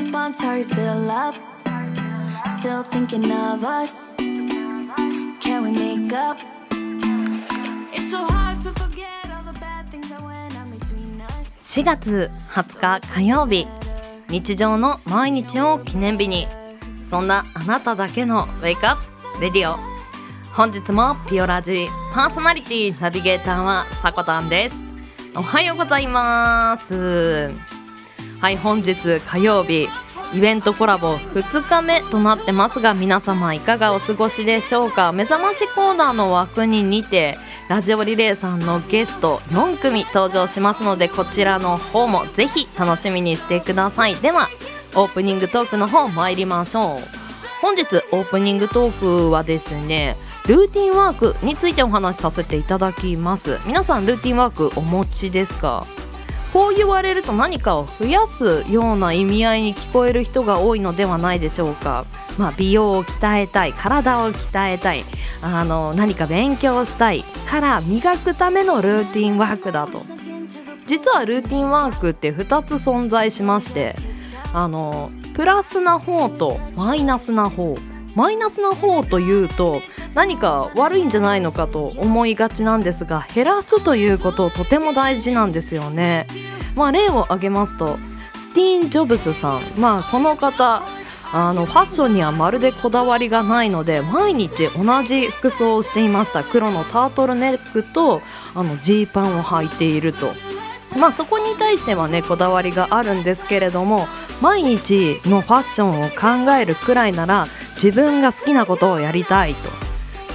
response? Are you still up? Still thinking of us? Can we make up? It's so hard to forget all the bad things that went on between us. 4月20日火曜日日常の毎日を記念日にそんなあなただけのウェイクアップレディオ本日もピオラジパーソナリティナビゲーターはさこたんですおはようございますはい本日火曜日イベントコラボ2日目となってますが皆様いかがお過ごしでしょうか？目覚ましコーナーの枠に似てラジオリレーさんのゲスト4組登場しますのでこちらの方もぜひ楽しみにしてください。ではオープニングトークの方参りましょう。本日オープニングトークはですねルーティンワークについてお話しさせていただきます。皆さんルーティンワークお持ちですか？こう言われると何かを増やすような意味合いに聞こえる人が多いのではないでしょうか、まあ、美容を鍛えたい体を鍛えたいあの何か勉強したいから磨くためのルーティンワークだと。実はルーティンワークって2つ存在しましてあのプラスな方とマイナスな方。マイナスな方というと何か悪いんじゃないのかと思いがちなんですが減らすということとても大事なんですよね。まあ、例を挙げますとスティーン・ジョブスさん、まあ、この方あのファッションにはまるでこだわりがないので毎日同じ服装をしていました黒のタートルネックとあのジーパンを履いていると。まあそこに対してはねこだわりがあるんですけれども毎日のファッションを考えるくらいなら自分が好きなことをやりたいと。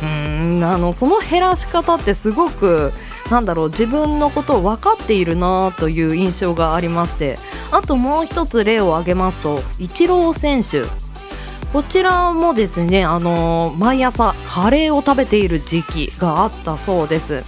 うーんあのその減らし方ってすごくなんだろう自分のことを分かっているなという印象がありましてあともう一つ例を挙げますとイチロー選手。こちらもですねあの毎朝カレーを食べている時期があったそうです。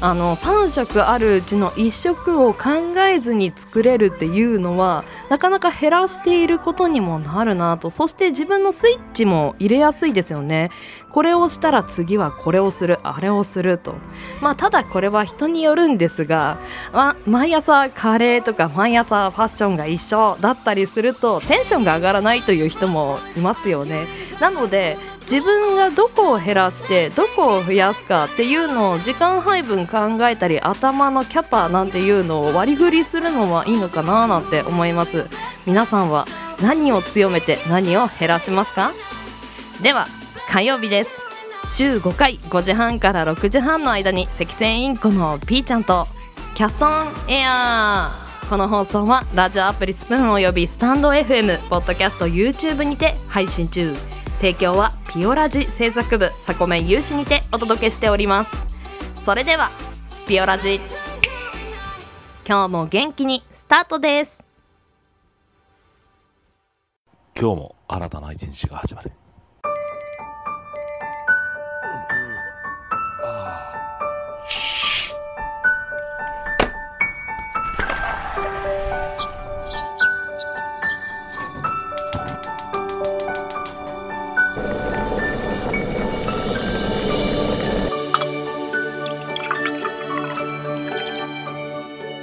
あの3食あるうちの1食を考えずに作れるっていうのはなかなか減らしていることにもなるなと。そして自分のスイッチも入れやすいですよね。これをしたら次はこれをするあれをすると。まあただこれは人によるんですが、ま、毎朝カレーとか毎朝ファッションが一緒だったりするとテンションが上がらないという人もいますよね。なので自分がどこを減らしてどこを増やすかっていうのを時間配分考えたり頭のキャパなんていうのを割り振りするのはいいのかななんて思います。皆さんは何を強めて何を減らしますか？では火曜日です。週5回5時半から6時半の間に赤線インコのピーちゃんとキャストンエア。ーこの放送はラジオアプリスプーンおよびスタンド FM ポッドキャスト YouTube にて配信中。提供はピオラジ制作部サコメン有志にてお届けしております。それではピオラジ。今日も元気にスタートです。今日も新たな一日が始まる。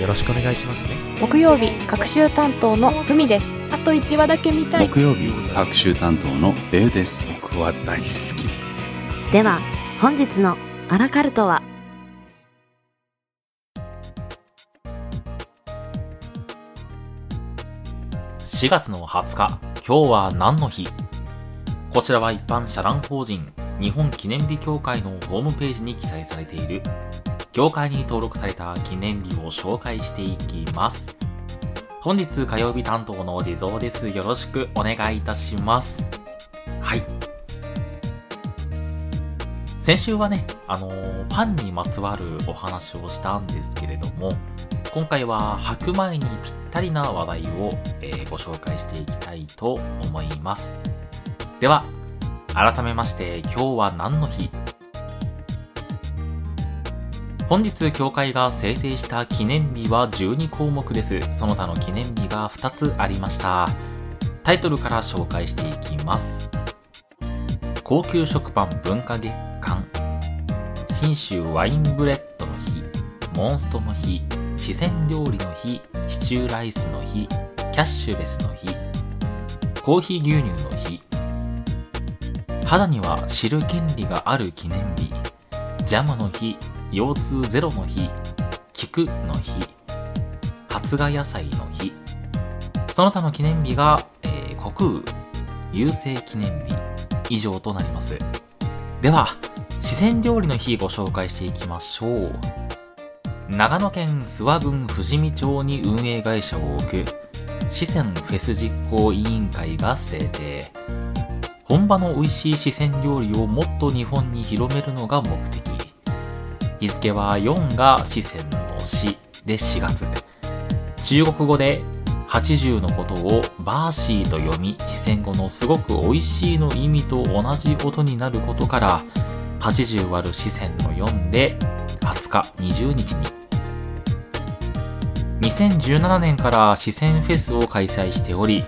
よろしくお願いしますね。木曜日各週担当のふみです。あと1話だけ見たい。木曜日各週担当のデウです。僕は大好きでは本日のアラカルトは。4月の20日今日は何の日？こちらは一般社団法人日本記念日協会のホームページに記載されている協会に登録された記念日を紹介していきます。本日火曜日担当の地蔵です。よろしくお願いいたします。はい。先週はね、あのーパンにまつわるお話をしたんですけれども、今回は白米にぴったりな話題を、えーご紹介していきたいと思います。では、改めまして今日は何の日本日協会が制定した記念日は12項目です。その他の記念日が2つありました。タイトルから紹介していきます。高級食パン文化月間。信州ワインブレッドの日。モンストの日。四川料理の日。シチューライスの日。キャッシュレスの日。コーヒー牛乳の日。肌には知る権利がある記念日。ジャムの日。腰痛ゼロの日菊の日発芽野菜の日。その他の記念日が、えー、国雨郵政記念日。以上となります。では四川料理の日ご紹介していきましょう。長野県諏訪郡富士見町に運営会社を置く四川フェス実行委員会が制定。本場の美味しい四川料理をもっと日本に広めるのが目的。日付は4が四川の死で4月。中国語で80のことをバーシーと読み四川語のすごく美味しいの意味と同じ音になることから80割る四川の4で20日20日に。2017年から四川フェスを開催しており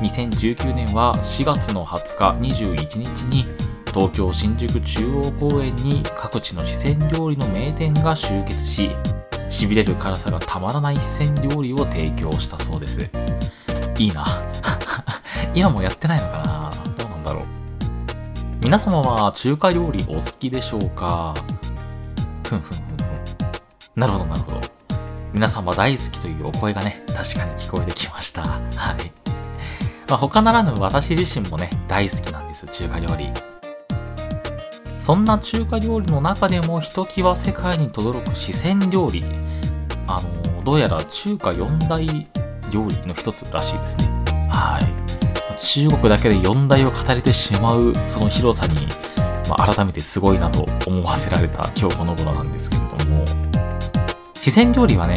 2019年は4月の20日21日に東京新宿中央公園に各地の四川料理の名店が集結ししびれる辛さがたまらない四川料理を提供したそうです。いいな。今もやってないのかな？どうなんだろう。皆様は中華料理お好きでしょうか？ふんふんふんふん。なるほどなるほど。皆様大好きというお声がね確かに聞こえてきました。はい。まあ、他ならぬ私自身もね大好きなんです中華料理。そんな中華料理の中でもひときわ世界に轟く四川料理。あの、どうやら中華四大料理の一つらしいですね。はい。中国だけで四大を語れてしまうその広さに、まあ、改めてすごいなと思わせられた今日この頃なんですけれども、四川料理はね、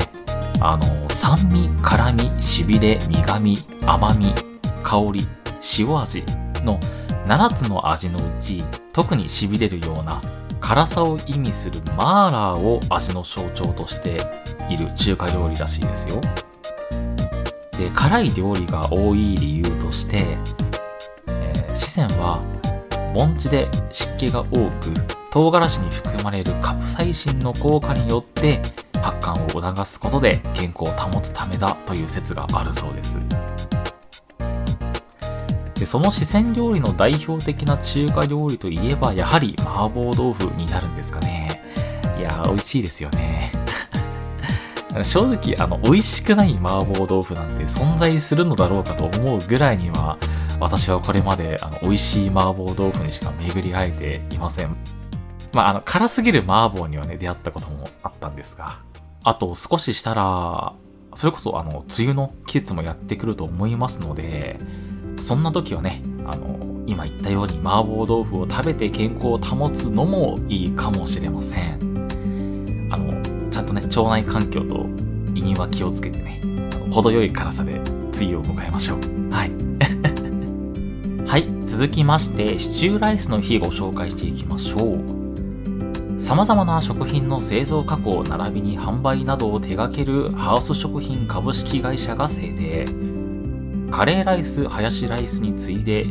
あの、酸味、辛味、しびれ、苦味、甘み、香り、塩味の7つの味のうち特にしびれるような辛さを意味するマーラーを味の象徴としている中華料理らしいですよ。で辛い料理が多い理由として、えー、四川は盆地で湿気が多く唐辛子に含まれるカプサイシンの効果によって発汗を促すことで健康を保つためだという説があるそうです。でその四川料理の代表的な中華料理といえばやはり麻婆豆腐になるんですかね。いやー美味しいですよね。正直あの美味しくない麻婆豆腐なんて存在するのだろうかと思うぐらいには私はこれまであの美味しい麻婆豆腐にしか巡り会えていません。まああの辛すぎる麻婆にはね出会ったこともあったんですがあと少ししたらそれこそあの梅雨の季節もやってくると思いますのでそんな時はね、あの、今言ったように麻婆豆腐を食べて健康を保つのもいいかもしれません。あの、ちゃんとね、腸内環境と胃には気をつけてね、程よい辛さで梅雨を迎えましょう。はい。はい、続きまして、シチューライスの日ご紹介していきましょう。様々な食品の製造加工並びに販売などを手掛けるハウス食品株式会社が制定。カレーライス、ハヤシライスに次いで、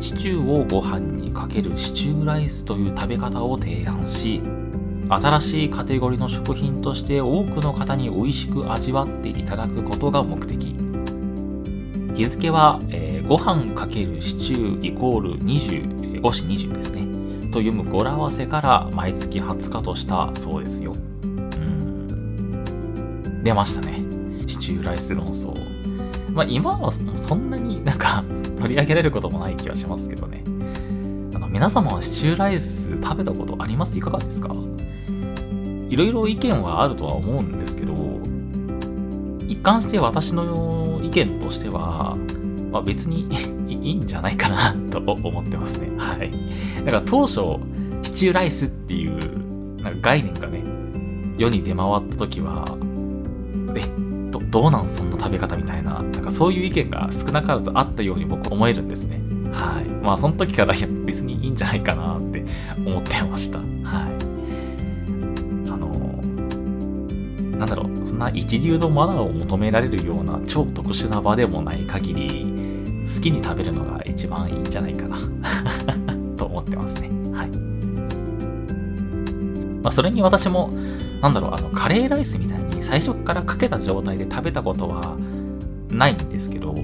シチューをご飯にかけるシチューライスという食べ方を提案し、新しいカテゴリーの食品として多くの方に美味しく味わっていただくことが目的。日付は、えー、ご飯かけるシチューイコール20、5時20ですね。と読む語呂合わせから毎月20日としたそうですよ。うん。出ましたね。シチューライス論争。まあ今はそんなになんか 取り上げられることもない気はしますけどね。あの皆様はシチューライス食べたことあります？いかがですか？いろいろ意見はあるとは思うんですけど、一貫して私の意見としては、まあ、別に いいんじゃないかなと思ってますね。はい。だから当初、シチューライスっていうなんか概念がね、世に出回った時は、え、どどうなんこんな食べ方みたいな、かそういう意見が少なからずあったように僕思えるんですね。はい。まあ、その時から、別にいいんじゃないかなって思ってました。はい。あの、なんだろう、そんな一流のマナーを求められるような超特殊な場でもない限り、好きに食べるのが一番いいんじゃないかな と思ってますね。はい。まあ、それに私も、なんだろう、あの、カレーライスみたいに最初からかけた状態で食べたことはないんですけど、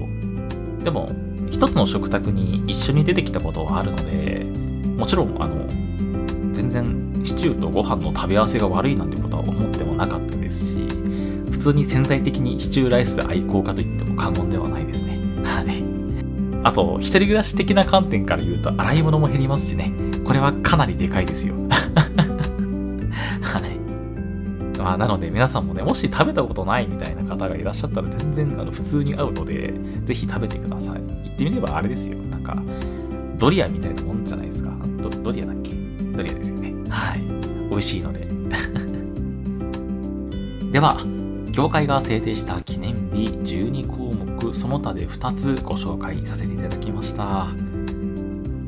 でも、一つの食卓に一緒に出てきたことはあるので、もちろん、あの、全然シチューとご飯の食べ合わせが悪いなんてことは思ってもなかったですし、普通に潜在的にシチューライス愛好家と言っても過言ではないですね。はい。あと、一人暮らし的な観点から言うと、洗い物も減りますしね。これはかなりでかいですよ。まあ、なので皆さんもね、もし食べたことないみたいな方がいらっしゃったら全然あの普通に合うので、ぜひ食べてください。言ってみればあれですよ。なんか、ドリアみたいなもんじゃないですか。ドドリアだっけ？ドリアですよね。はい。美味しいので。では、協会が制定した記念日12項目その他で2つご紹介させていただきました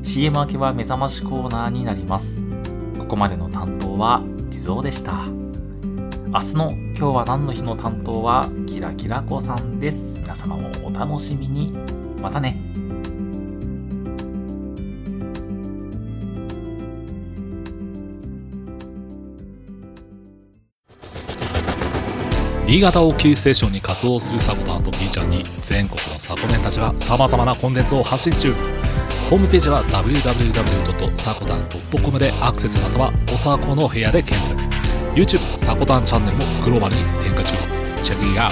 CM 明けは目覚ましコーナーになりますここまでの担当は地蔵でした明日の今日は何の日の担当はキラキラ子さんです。皆様もお楽しみに。またね。新潟をキーステーションに活動するサコタンと B ちゃんに全国のサコメンたちは様々なコンテンツを発信中。ホームページは www.sakotan.com でアクセスまたはおさこの部屋で検索。YouTube サコタンチャンネルもグローバルに展開中。チェックイアウ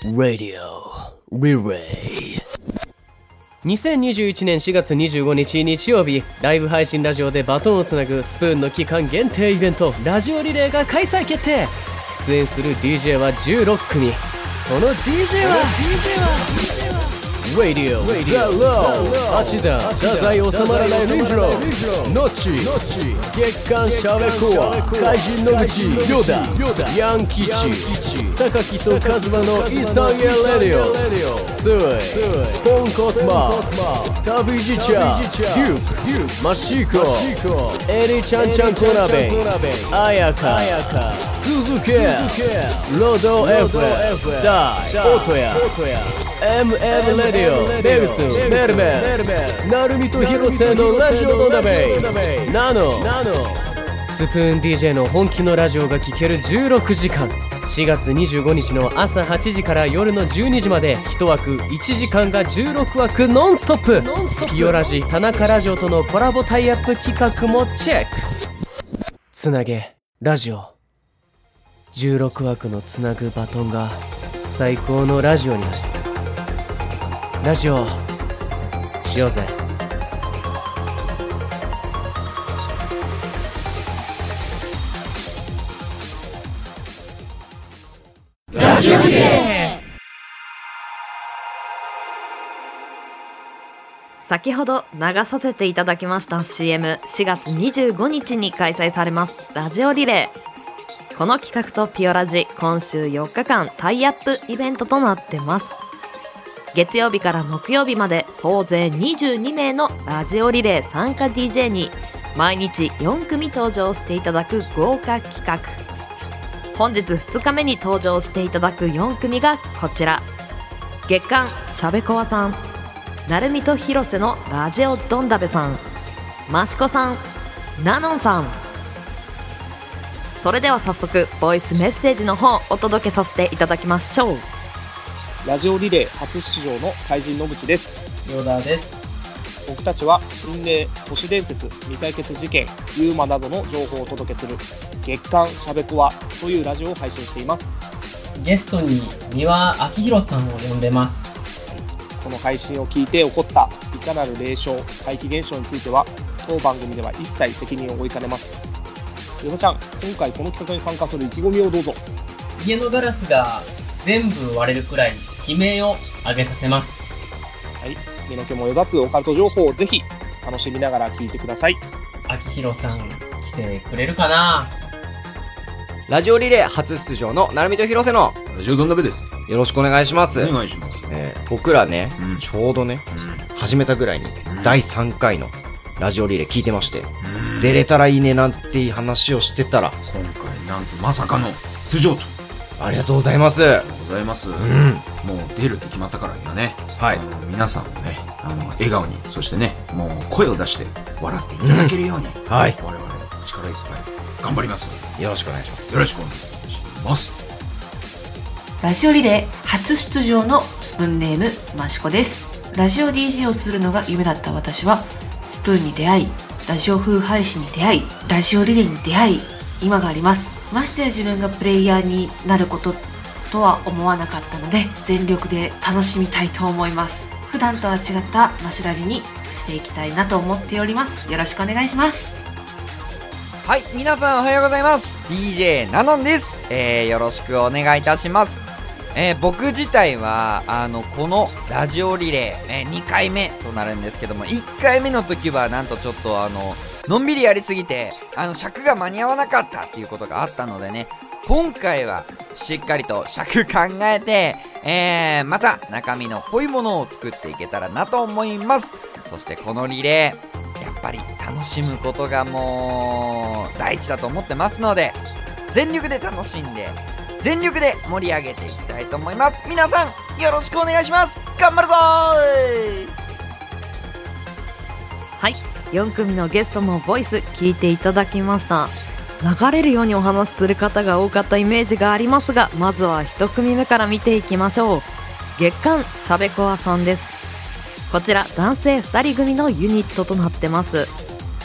ト2021年4月25日日曜日。ライブ配信ラジオでバトンをつなぐスプーンの期間限定イベントラジオリレーが開催決定。出演する DJ は16組。その DJ は？Radio The Low. 八田太宰収まらないリンジロ。ーノッチ月刊シャベコア怪人野口ヨダヤン吉榊とカズマのイサンゲレディオ。スイポンコスマタビジチャデュークマシコエリちゃんちゃんコナベアヤカ鈴木ロド F ダイオトヤ。MM レディオベルスメルメンなるみと広瀬のラジオの鍋ナノスプーン DJ の本気のラジオが聴ける16時間4月25日の朝8時から夜の12時まで1枠1時間が16枠ノンストップピオラジ田中ラジオとのコラボタイアップ企画もチェックつなげラジオ16枠のつなぐバトンが最高のラジオになるラジオ。しようぜ。先ほど流させていただきました CM4 月25日に開催されますラジオリレー。この企画とピオラジ今週4日間タイアップイベントとなってます。月曜日から木曜日まで総勢22名のラジオリレー参加 DJ に毎日4組登場していただく豪華企画。本日2日目に登場していただく4組がこちら。月刊しゃべこわさんなるみと広瀬のラジオドンダベさんマシコさんナノンさん。それでは早速ボイスメッセージの方お届けさせていただきましょう。ラジオリレー初出場の怪人野口です。ヨダです。僕たちは心霊、都市伝説、未解決事件、ユーマなどの情報をお届けする月刊しゃべこわというラジオを配信しています。ゲストに三輪明宏さんを呼んでます。この配信を聞いて起こったいかなる霊障、怪奇現象については当番組では一切責任を負いかねます。ヨナちゃん、今回この企画に参加する意気込みをどうぞ。家のガラスが全部割れるくらい悲鳴を上げさせます。はい、身の毛もよだつオカルト情報をぜひ楽しみながら聞いてください。明宏さん来てくれるかな？ラジオリレー初出場の成美と広瀬のラジオドンナベです。よろしくお願いします。お願いします。えー僕らね、ちょうどね、始めたぐらいに、第3回のラジオリレー聞いてまして、出れたらいいねなんていう話をしてたら、今回なんとまさかの出場と。ありがとうございます。ありがとうございます。んもう出るって決まったからにはね、はい皆さんをね、あの笑顔に、そしてね、もう声を出して笑っていただけるように、うんはい我々力いっぱい頑張りますので、よろしくお願いします。よろしくお願いします。ラジオリレー初出場のスプーンネームマシコですラジオ DJ をするのが夢だった私はスプーンに出会いラジオ風配信に出会いラジオリレーに出会い今がありますましてや自分がプレイヤーになることとは思わなかったので全力で楽しみたいと思います普段とは違ったマシュラジにしていきたいなと思っておりますよろしくお願いしますはい、皆さんおはようございます。DJ ナノンです。えー、よろしくお願いいたします。えー、僕自体は、あの、このラジオリレー、えー、2回目となるんですけども、1回目の時はなんとちょっとあの、のんびりやりすぎて、あの、尺が間に合わなかったっていうことがあったのでね、今回はしっかりと尺考えて、えー、また中身の濃いものを作っていけたらなと思います。そしてこのリレー、やっぱり楽しむことがもう第一だと思ってますので全力で楽しんで全力で盛り上げていきたいと思います。皆さんよろしくお願いします。頑張るぞーはい。4組のゲストのボイス聞いていただきました。流れるようにお話しする方が多かったイメージがありますがまずは1組目から見ていきましょう。月刊しゃべこわさんです。こちら男性2人組のユニットとなってます。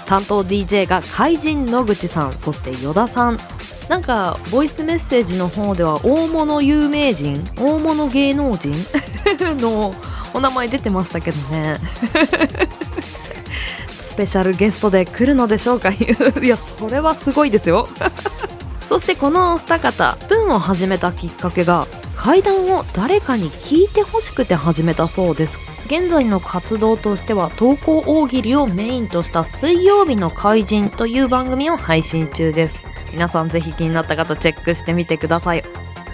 担当 DJ が怪人野口さんそして依田さん。なんかボイスメッセージの方では大物有名人大物芸能人のお名前出てましたけどね。スペシャルゲストで来るのでしょうか？いやそれはすごいですよ。そしてこのお二方プンを始めたきっかけが怪談を誰かに聞いてほしくて始めたそうです。現在の活動としては投稿大喜利をメインとした水曜日の怪人という番組を配信中です。皆さんぜひ気になった方チェックしてみてください。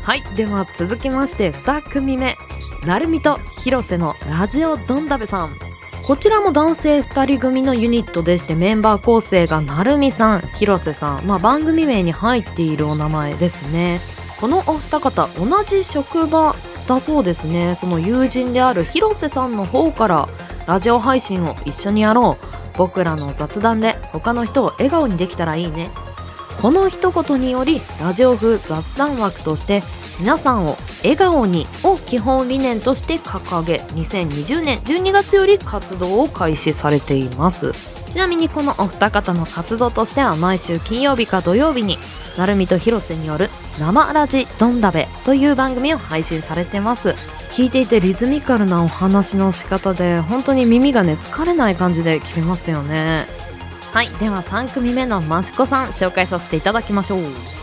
はいでは続きまして2組目。なるみと広瀬のラジオドンダベさん。こちらも男性2人組のユニットでしてメンバー構成がなるみさん広瀬さん、まあ、番組名に入っているお名前ですね。このお二方同じ職場だそうですね。その友人である広瀬さんの方からラジオ配信を一緒にやろう。僕らの雑談で他の人を笑顔にできたらいいね。この一言によりラジオ風雑談枠として皆さんを笑顔にを基本理念として掲げ2020年12月より活動を開始されています。ちなみにこのお二方の活動としては毎週金曜日か土曜日になるみと広瀬による生ラジドンダベという番組を配信されてます。聞いていてリズミカルなお話の仕方で本当に耳がね疲れない感じで聞けますよね。はいでは3組目のマシコさん紹介させていただきましょう。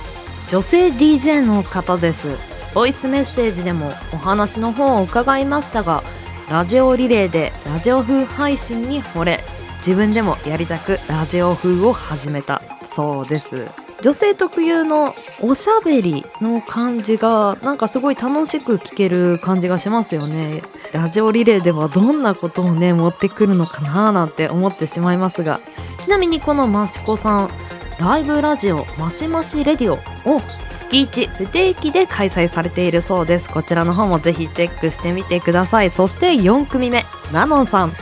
女性 DJ の方です。ボイスメッセージでもお話の方を伺いましたがラジオリレーでラジオ風配信に惚れ自分でもやりたくラジオ風を始めたそうです。女性特有のおしゃべりの感じがなんかすごい楽しく聞ける感じがしますよね。ラジオリレーではどんなことをね持ってくるのかななんて思ってしまいますが。ちなみにこのマシコさんライブラジオマシマシレディオを月1不定期で開催されているそうです。こちらの方もぜひチェックしてみてください。そして4組目ナノンさん。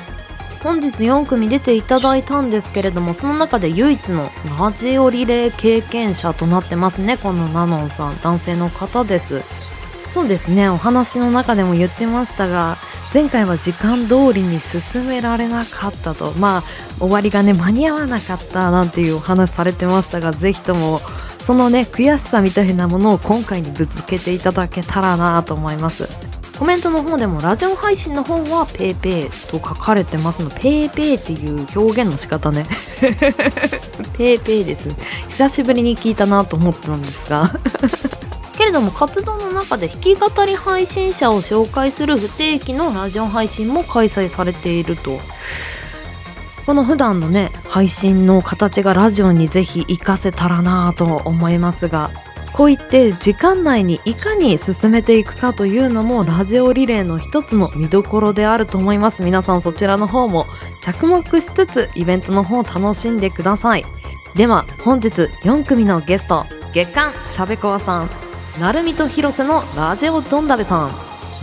本日4組出ていただいたんですけれどもその中で唯一のラジオリレー経験者となってますね。このナノンさん男性の方です。そうですね。お話の中でも言ってましたが前回は時間通りに進められなかったと。まあ終わりがね間に合わなかったなんていうお話されてましたがぜひともそのね悔しさみたいなものを今回にぶつけていただけたらなと思います。コメントの方でもラジオ配信の方は PayPay と書かれてますの。PayPay っていう表現の仕方ね。PayPay です久しぶりに聞いたなと思ったんですが。けれども活動の中で弾き語り配信者を紹介する不定期のラジオ配信も開催されていると。この普段のね配信の形がラジオにぜひ活かせたらなと思いますがこういって時間内にいかに進めていくかというのもラジオリレーの一つの見どころであると思います。皆さんそちらの方も着目しつつイベントの方を楽しんでください。では本日4組のゲスト月刊しゃべこわさん。なるみと広瀬のラジオどんだべさん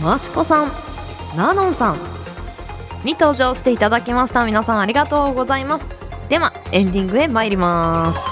マシコさんナノンさん。に登場していただきました。皆さんありがとうございます。ではエンディングへ参ります。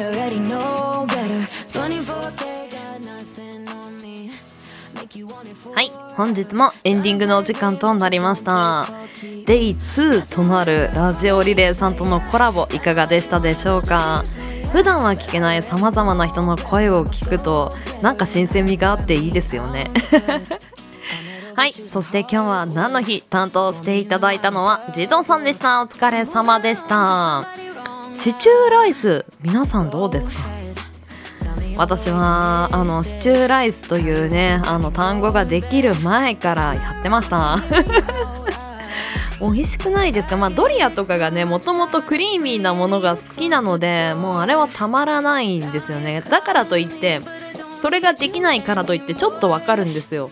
I already know better. 24K got nothing on me. はい本日もエンディングのお時間となりました。デイ2となるラジオリレーさんとのコラボいかがでしたでしょうか？普段は聞けないさまざまな人の声を聞くとなんか新鮮味があっていいですよね。はいそして今日は何の日担当していただいたのは地蔵さんでした。お疲れ様でした。シチューライス皆さんどうですか？私はあのシチューライスというねあの単語ができる前からやってました。美味しくないですか？まあドリアとかがねもともとクリーミーなものが好きなのでもうあれはたまらないんですよね。だからといってそれができないからといってちょっとわかるんですよ。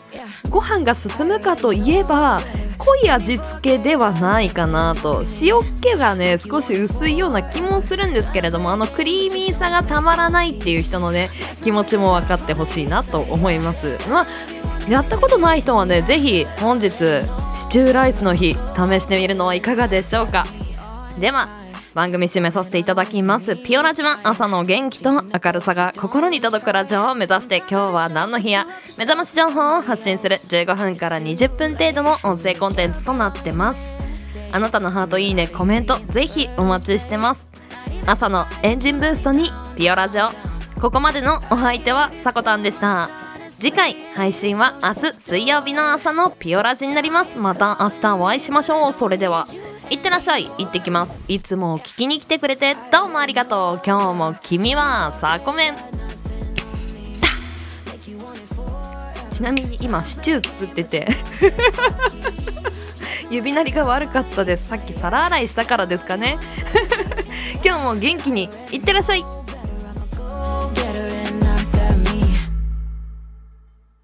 ご飯が進むかといえば濃い味付けではないかなと。塩気がね少し薄いような気もするんですけれどもあのクリーミーさがたまらないっていう人のね気持ちも分かってほしいなと思います。まあやったことない人はねぜひ本日シチューライスの日試してみるのはいかがでしょうか。では番組締めさせていただきます。ピオラジは朝の元気と明るさが心に届くラジオを目指して今日は何の日や目覚まし情報を発信する15分から20分程度の音声コンテンツとなってます。あなたのハートいいねコメントぜひお待ちしてます。朝のエンジンブーストにピオラジオここまでのお相手はさこたんでした。次回配信は明日水曜日の朝のピオラジになります。また明日お会いしましょう。それでは。ってらっしゃい。行ってきます。いつも聞きに来てくれてどうもありがとう。今日も君はさコメンちなみに今シチュー作ってて。指鳴りが悪かったです。さっき皿洗いしたからですかね。今日も元気にいってらっしゃい。